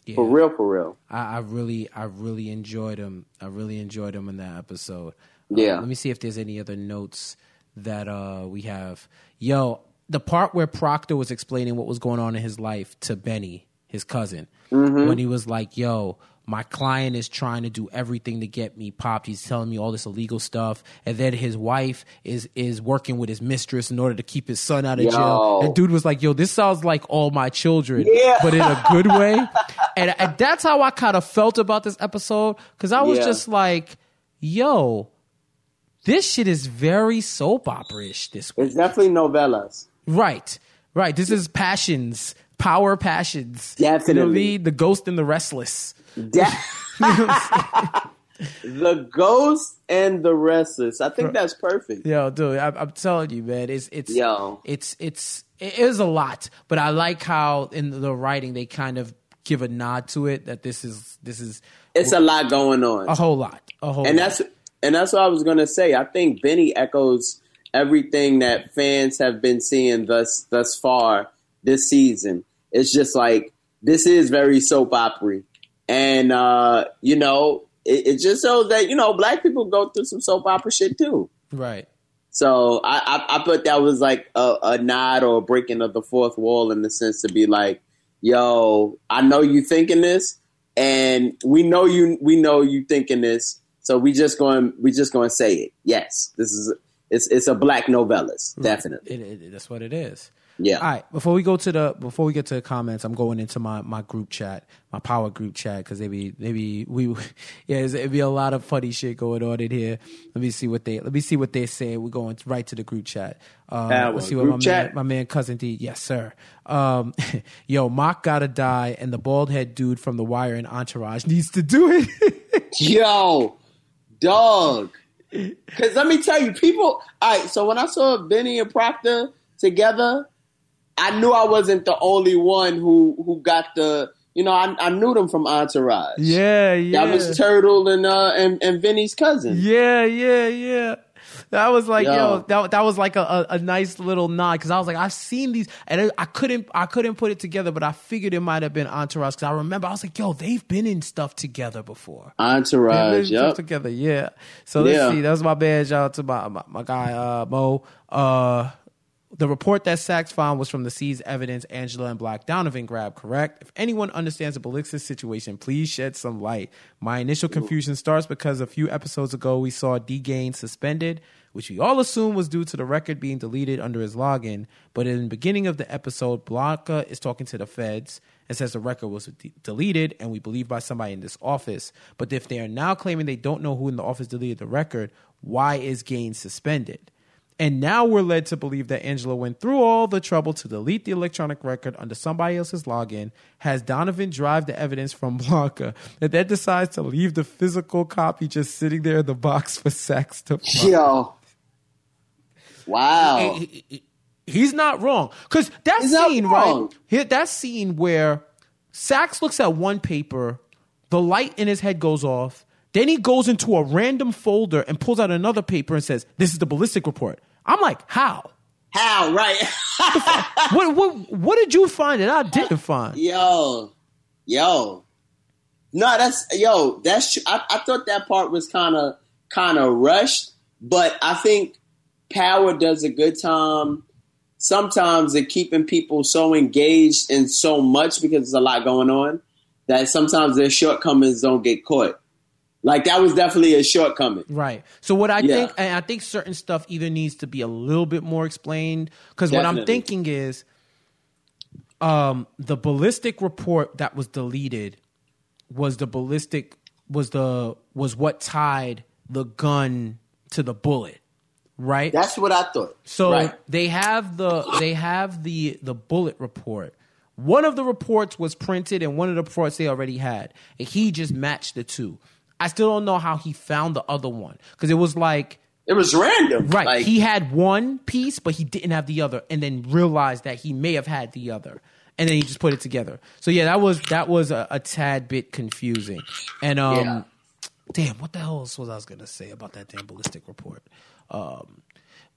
Yeah. For real, for real. I, I really, I really enjoyed him. I really enjoyed him in that episode. Uh, Yeah. let me see if there's any other notes that uh, we have. Yo, the part where Proctor was explaining what was going on in his life to Benny, his cousin, mm-hmm. when he was like, "Yo, my client is trying to do everything to get me popped. He's telling me all this illegal stuff, and then his wife is is working with his mistress in order to keep his son out of Yo. jail. And dude was like, "Yo, this sounds like all my children, Yeah. but in a good way." [LAUGHS] and, and that's how I kind of felt about this episode because I was Yeah. just like, "Yo." This shit is very soap opera ish this week. It's definitely novellas. Right, right. This is passions, power passions. You Definitely. The ghost and the restless. Da- [LAUGHS] [LAUGHS] the ghost and the restless. I think that's perfect. Yo, dude, I, I'm telling you, man, it's it's Yo. it's it's it is a lot, but I like how in the writing they kind of give a nod to it that this is this is It's a lot going on. a whole lot, a whole. and lot. that's and that's what I was gonna say. I think Benny echoes everything that fans have been seeing thus thus far this season. It's just like this is very soap opera, and uh, you know, it, it just shows that you know black people go through some soap opera shit too. right. So I, I, I thought that was like a, a nod or a breaking of the fourth wall in the sense to be like, yo, I know you thinking this, and we know you we know you thinking this, so we just going we just going to say it. Yes, this is it's it's a black novellas, definitely. It, it, that's what it is. Yeah. All right. Before we go to the before we get to the comments, I'm going into my, my group chat, my power group chat, because maybe maybe we [LAUGHS] yeah, it'd be a lot of funny shit going on in here. Let me see what they let me see what they say. We're going right to the group chat. Power let's see what group my chat. man, my man cousin D. Yes, sir. Um, [LAUGHS] yo, Mock gotta die, and the bald head dude from The Wire and Entourage needs to do it. [LAUGHS] Yo, dog. Because let me tell you, people. All right, so when I saw Benny and Proctor together, I knew I wasn't the only one who who got the. You know, I, I knew them from Entourage. yeah, yeah. That was Turtle and uh and, and Vinny's cousin. Yeah, yeah, yeah. That was like yo, Yo. that that was like a, a, a nice little nod because I was like I've seen these and I, I couldn't I couldn't put it together, but I figured it might have been Entourage because I remember I was like yo they've been in stuff together before. Entourage, stuff together, yeah. So let's Yeah. see. That was my bad. Shout out to my my, my guy uh, Mo. Uh, the report that Saxe found was from the seized evidence Angela and Black Donovan grabbed, correct? If anyone understands the ballistics situation, please shed some light. My initial confusion starts because a few episodes ago we saw D Gain suspended, which we all assume was due to the record being deleted under his login. But in the beginning of the episode, Blanca is talking to the feds and says the record was de- deleted and we believe by somebody in this office. But if they are now claiming they don't know who in the office deleted the record, why is Gain suspended? And now we're led to believe that Angela went through all the trouble to delete the electronic record under somebody else's login, has Donovan drive the evidence from [LAUGHS] Blanca, and then decides to leave the physical copy just sitting there in the box for Saxe to. Yo. Wow. He- he- He's not wrong. Because that He's scene, right? Here, that scene where Saxe looks at one paper, the light in his head goes off, then he goes into a random folder and pulls out another paper and says, This is the ballistic report. I'm like, How? How? Right. what what what did you find that I didn't find? yo. Yo. No, that's yo, that's I, I thought that part was kinda kinda rushed, but I think Power does a good time sometimes at keeping people so engaged in so much because there's a lot going on that sometimes their shortcomings don't get caught. Like that was definitely a shortcoming. Right. So what I Yeah. think, and I think certain stuff either needs to be a little bit more explained. Because what I'm thinking is, um, the ballistic report that was deleted was the ballistic was the was what tied the gun to the bullet. Right. That's what I thought. So Right. they have the they have the the bullet report. One of the reports was printed, and one of the reports they already had, and he just matched the two. I still don't know how he found the other one because it was like it was random. right. Like, he had one piece, but he didn't have the other, and then realized that he may have had the other, and then he just put it together. So yeah, that was that was a, a tad bit confusing. And um, Yeah. damn, what the hell was I was gonna say about that damn ballistic report? Um,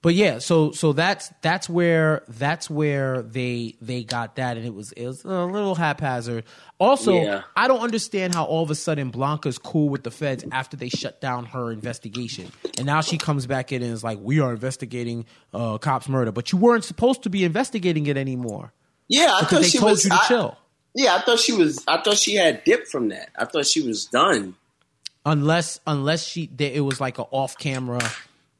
but yeah, so so that's that's where that's where they they got that, and it was it was a little haphazard. Also, Yeah. I don't understand how all of a sudden Blanca's cool with the feds after they shut down her investigation, and now she comes back in and is like, "We are investigating uh, cops' murder," but you weren't supposed to be investigating it anymore yeah, I thought she told was you to I- chill. Yeah, I thought she was. I thought she had dipped from that. I thought she was done. Unless unless she it was like a off camera,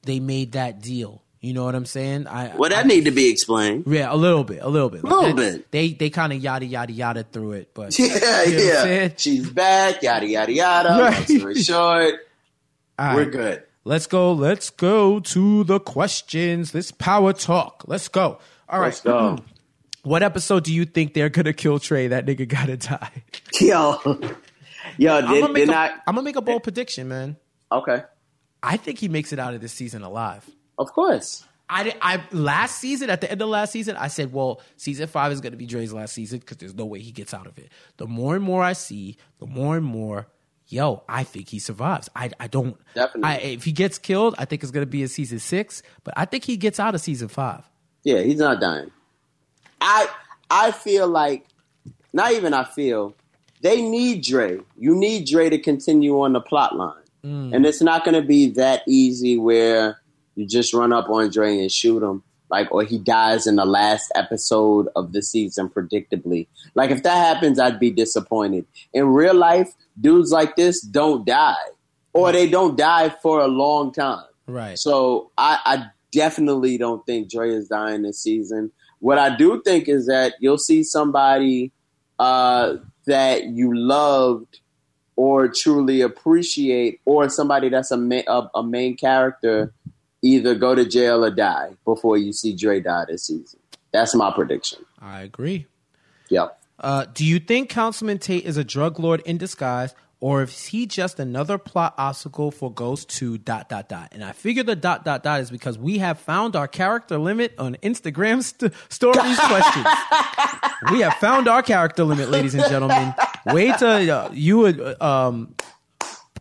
they made that deal. You know what I'm saying? I Well, that I, need to be explained. yeah, a little bit, a little bit, A little They- bit. They they kind of yada yada yada through it, but Yeah, [LAUGHS] You know I'm yeah. She's back. Yada yada yada. Long [LAUGHS] Right. story short, we're good. Let's go. Let's go to the questions. Let's power talk. Let's go. All right. Let's go. [CLEARS THROAT] What episode do you think they're gonna kill Dre? That nigga gotta die. [LAUGHS] Yo, yo, I'm did, gonna did a, not. I'm gonna make a bold prediction, man. Okay, I think he makes it out of this season alive. of course. I, I last season at the end of last season I said, well, season five is going to be Dre's last season because there's no way he gets out of it. The more and more I see, the more and more, yo, I think he survives. I I don't Definitely. I, if he gets killed, I think it's going to be in season six, but I think he gets out of season five. Yeah, he's not dying. I I feel like not even I feel they need Dre. You need Dre to continue on the plot line. And it's not going to be that easy where you just run up on Dre and shoot him like or he dies in the last episode of the season predictably. Like if that happens I'd be disappointed. In real life, dudes like this don't die or they don't die for a long time. Right. So I, I definitely don't think Dre is dying this season. What I do think is that you'll see somebody uh, that you loved or truly appreciate, or somebody that's a, ma- a, a main character, either go to jail or die before you see Dre die this season. That's my prediction. I agree. Yep. Uh, do you think Councilman Tate is a drug lord in disguise, or is he just another plot obstacle for Ghost to dot dot dot? And I figure the dot dot dot is because we have found our character limit on Instagram st- stories [LAUGHS] questions. we have found our character limit, ladies and gentlemen. Wait till uh, you would. Um,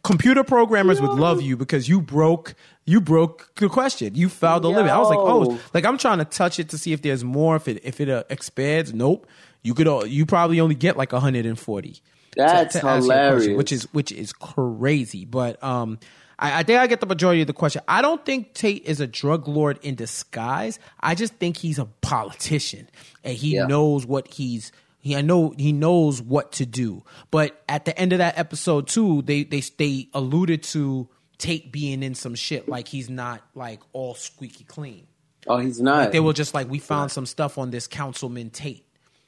computer programmers would love you because you broke you broke the question. You found the limit. I was like, oh, like I'm trying to touch it to see if there's more. If it if it uh, expands, nope. You could uh, you probably only get like 140. That's your question, hilarious. which is which is crazy. But um, I, I think I get the majority of the question. I don't think Tate is a drug lord in disguise. I just think he's a politician and he Yeah. knows what he's. He, I know he knows what to do. But at the end of that episode too, they they they alluded to Tate being in some shit like he's not like all squeaky clean. Oh, he's not. They were just like, we found some stuff on this councilman Tate.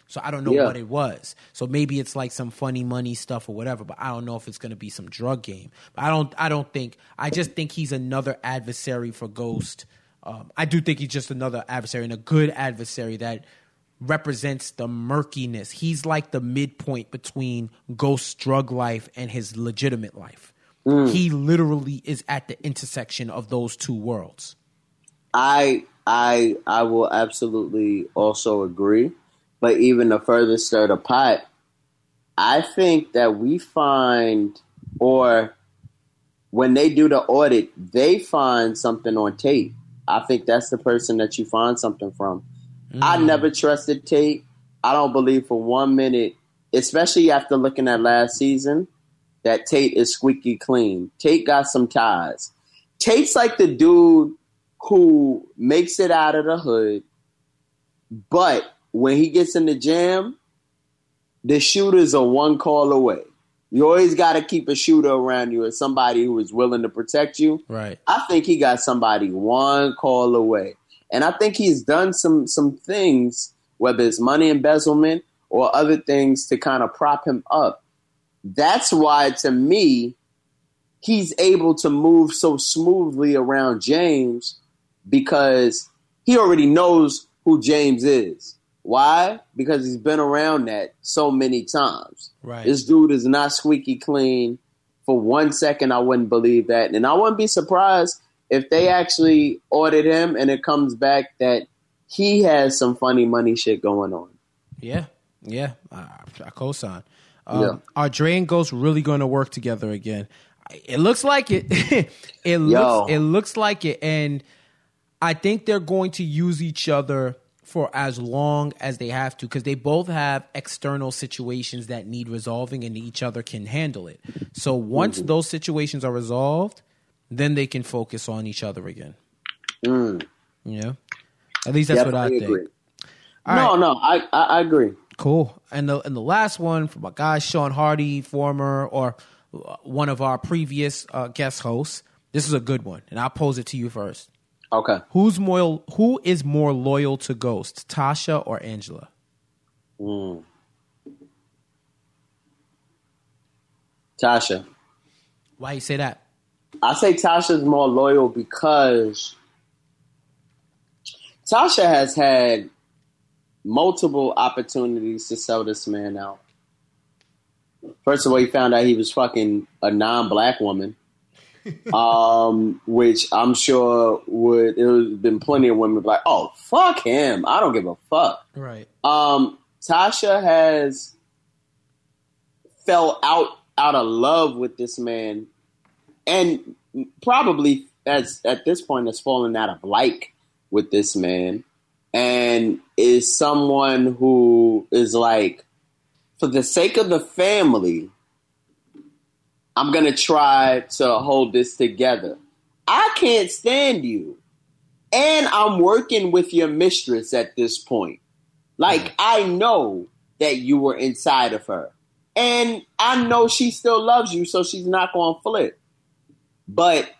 So I don't know Yeah. what it was. So maybe it's like some funny money stuff or whatever, but I don't know if it's going to be some drug game. But I don't. I don't think. I just think he's another adversary for Ghost. Um, I do think he's just another adversary and a good adversary that represents the murkiness. He's like the midpoint between Ghost's drug life and his legitimate life. Mm. He literally is at the intersection of those two worlds. I I I will absolutely also agree. But even to further stir the pot, I think that we find or when they do the audit, they find something on tape. I think that's the person that you find something from. I mm. never trusted Tate. I don't believe for one minute, especially after looking at last season, that Tate is squeaky clean. Tate got some ties. Tate's like the dude who makes it out of the hood, but when he gets in the jam, the shooters are one call away. You always got to keep a shooter around you or somebody who is willing to protect you. Right. I think he got somebody one call away. And I think he's done some some things, whether it's money embezzlement or other things to kind of prop him up. That's why to me he's able to move so smoothly around James because he already knows who James is. Why? Because he's been around that so many times. Right. This dude is not squeaky clean. For one second, I wouldn't believe that. And I wouldn't be surprised if they actually audit him and it comes back that he has some funny money shit going on. Yeah, yeah, I, I co-sign. Um, Yeah. Are Dre and Ghost really going to work together again? It looks like it. [LAUGHS] it looks. Yo. It looks like it, and I think they're going to use each other for as long as they have to because they both have external situations that need resolving, and each other can handle it. So once those situations are resolved, then they can focus on each other again. Mm, You know, at least that's what I definitely think. All no, right. no, I, I, I agree. Cool. And the and the last one from my guy Sean Hardy, former or one of our previous uh, guest hosts. This is a good one, and I'll pose it to you first. Okay. Who's more who is more loyal to Ghost, Tasha or Angela? Mm. Tasha. Why you say that? I say Tasha's more loyal because Tasha has had multiple opportunities to sell this man out. First of all, he found out he was fucking a non-black woman, [LAUGHS] um, which I'm sure would there have been plenty of women like, "Oh, fuck him! I don't give a fuck." Right. Um, Tasha has fell out out of love with this man, and probably as at this point has fallen out of like with this man, and is someone who is like, for the sake of the family, I'm gonna try to hold this together. I can't stand you, and I'm working with your mistress at this point. Like mm-hmm. I know that you were inside of her. And I know she still loves you, so she's not going to flip. But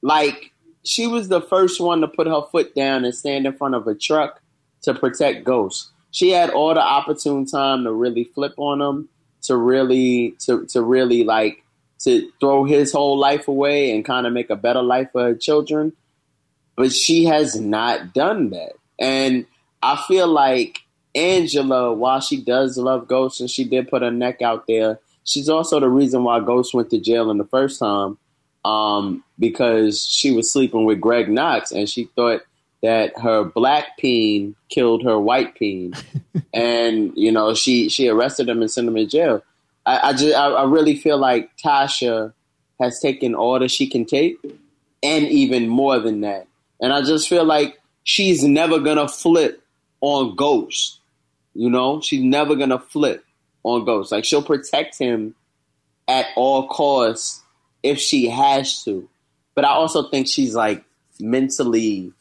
like she was the first one to put her foot down and stand in front of a truck to protect ghosts. She had all the opportune time to really flip on him, to really to to really like to throw his whole life away and kind of make a better life for her children. But she has not done that. And I feel like Angela, while she does love ghosts and she did put her neck out there, she's also the reason why Ghost went to jail in the first time um, because she was sleeping with Greg Knox and she thought that her black peen killed her white peen, [LAUGHS] and you know she she arrested him and sent him in jail. I, I just I, I really feel like Tasha has taken all that she can take, and even more than that. And I just feel like she's never gonna flip on Ghost. You know, she's never gonna flip on Ghost. Like she'll protect him at all costs if she has to. But I also think she's like mentally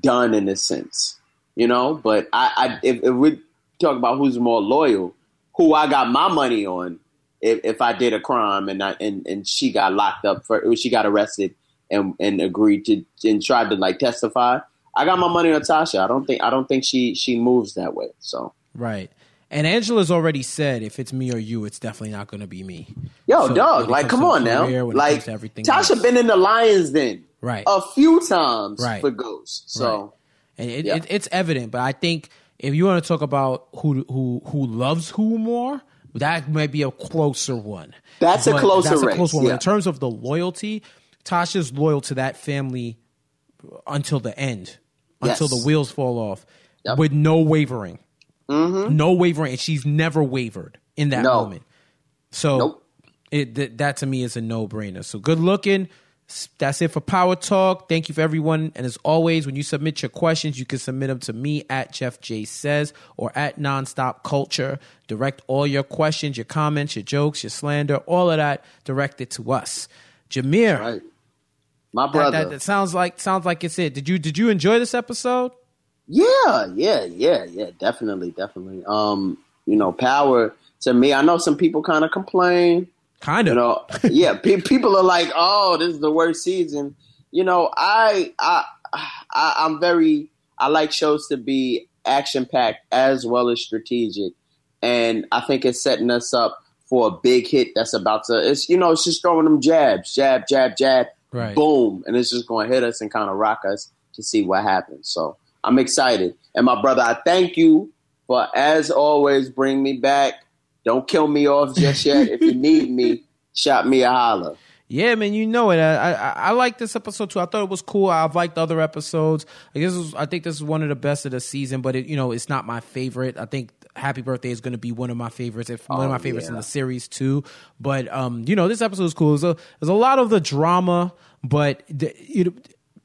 done in a sense, you know. But I, I if, if we talk about who's more loyal, who I got my money on, if, if I did a crime and I, and and she got locked up for, she got arrested and and agreed to and tried to like testify, I got my money on Tasha. I don't think I don't think she she moves that way. So Right. And Angela's already said if it's me or you, it's definitely not going to be me. Yo, So, dog, like, come on now. career, when it Like, everything Tasha else. been in the Lions Den Right. a few times Right. for Ghost. So, and it, Yeah. it, it's evident. But I think if you want to talk about who who who loves who more, that might be a closer one. That's a closer That's a close one. yeah. In terms of the loyalty, Tasha's loyal to that family until the end, until the wheels fall off, Yep. With no wavering, Mm-hmm. no wavering, and she's never wavered in that No. moment. So Nope. it th- that to me is a no brainer. So good looking. That's it for Power Talk. Thank you for everyone. And as always, when you submit your questions, you can submit them to me at Jeff J Says or at Nonstop Culture. Direct all your questions, your comments, your jokes, your slander, all of that. directed to us. Jameer, right. My that, brother. that, that sounds like sounds like it's it. Did you did you enjoy this episode? Yeah, yeah, yeah, yeah, definitely, definitely. Um, you know, power to me. I know some people kind of complain. Kind of. You know, yeah, pe- people are like, "Oh, this is the worst season." You know, I, I, I I'm very. I like shows to be action packed as well as strategic, and I think it's setting us up for a big hit that's about to. It's you know, it's just throwing them jabs, jab, jab, jab, Right. boom, and it's just going to hit us and kind of rock us to see what happens. So I'm excited, and my brother, I thank you for as always bring me back. Don't kill me off just yet. if you need me, [LAUGHS] shot me a holler. Yeah, man, you know it. I, I I like this episode too. I thought it was cool. I've liked other episodes. I guess was, I think this is one of the best of the season, but it, you know, it's not my favorite. I think Happy Birthday is going to be one of my favorites, if one of Oh, my favorites in the series too. But um, you know, this episode is cool. There's a, there's a lot of the drama, but the, you know,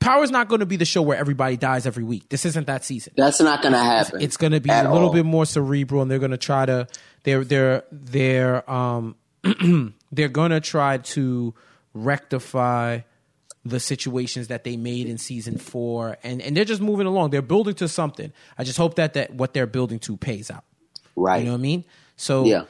Power's not going to be the show where everybody dies every week. This isn't that season That's not going to happen. it's going to be a little all. bit more cerebral and they're going to try to they're they're they're um [CLEARS THROAT] they're going to try to rectify the situations that they made in season 4 and and they're just moving along they're building to something i just hope that that what they're building to pays out Right. You know what I mean? So Yeah.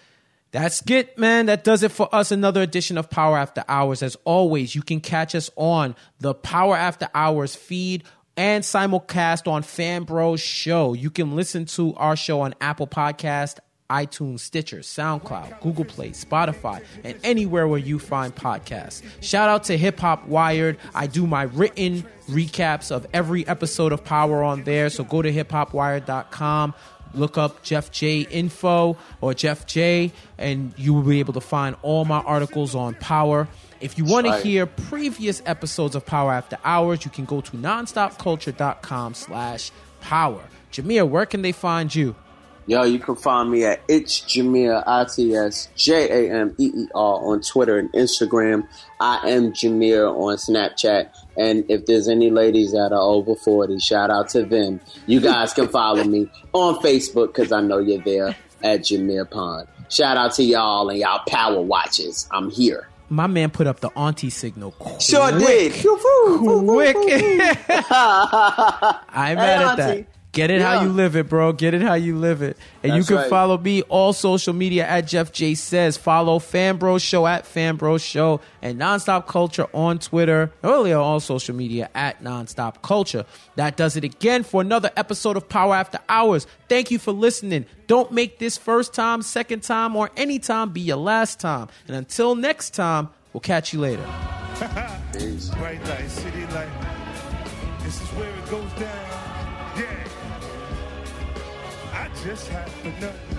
That's it, man. That does it for us. Another edition of Power After Hours. As always, you can catch us on the Power After Hours feed and simulcast on Fan Bros Show. You can listen to our show on Apple Podcast, iTunes, Stitcher, SoundCloud, Google Play, Spotify, and anywhere where you find podcasts. Shout out to Hip Hop Wired. I do my written recaps of every episode of Power on there. So go to hiphopwired.com look up Jeff J info or Jeff J, and you will be able to find all my articles on Power. If you want to hear previous episodes of Power After Hours, you can go to nonstopculture.com slash power. Jameer, where can they find you? Yo, you can find me at It's Jameer, I T S J A M E E R on Twitter and Instagram. I am Jameer on Snapchat. And if there's any ladies that are over 40, shout out to them. You guys can follow me on Facebook because I know you're there at Jameer Pond. Shout out to y'all and y'all power watches. I'm here. My man put up the auntie signal. Quick. Sure did. Quick. I'm mad at that. Auntie. Get it how you live it, bro. Get it how you live it. And That's you can right. follow me all social media at Jeff J Says. Follow Fanbro Show at Fanbro Show and Nonstop Culture on Twitter. Earlier on social media at Nonstop Culture. That does it again for another episode of Power After Hours. Thank you for listening. Don't make this first time, second time, or any time be your last time. And until next time, we'll catch you later. Peace. Bright light, city light. This is where it goes down. Just happened to.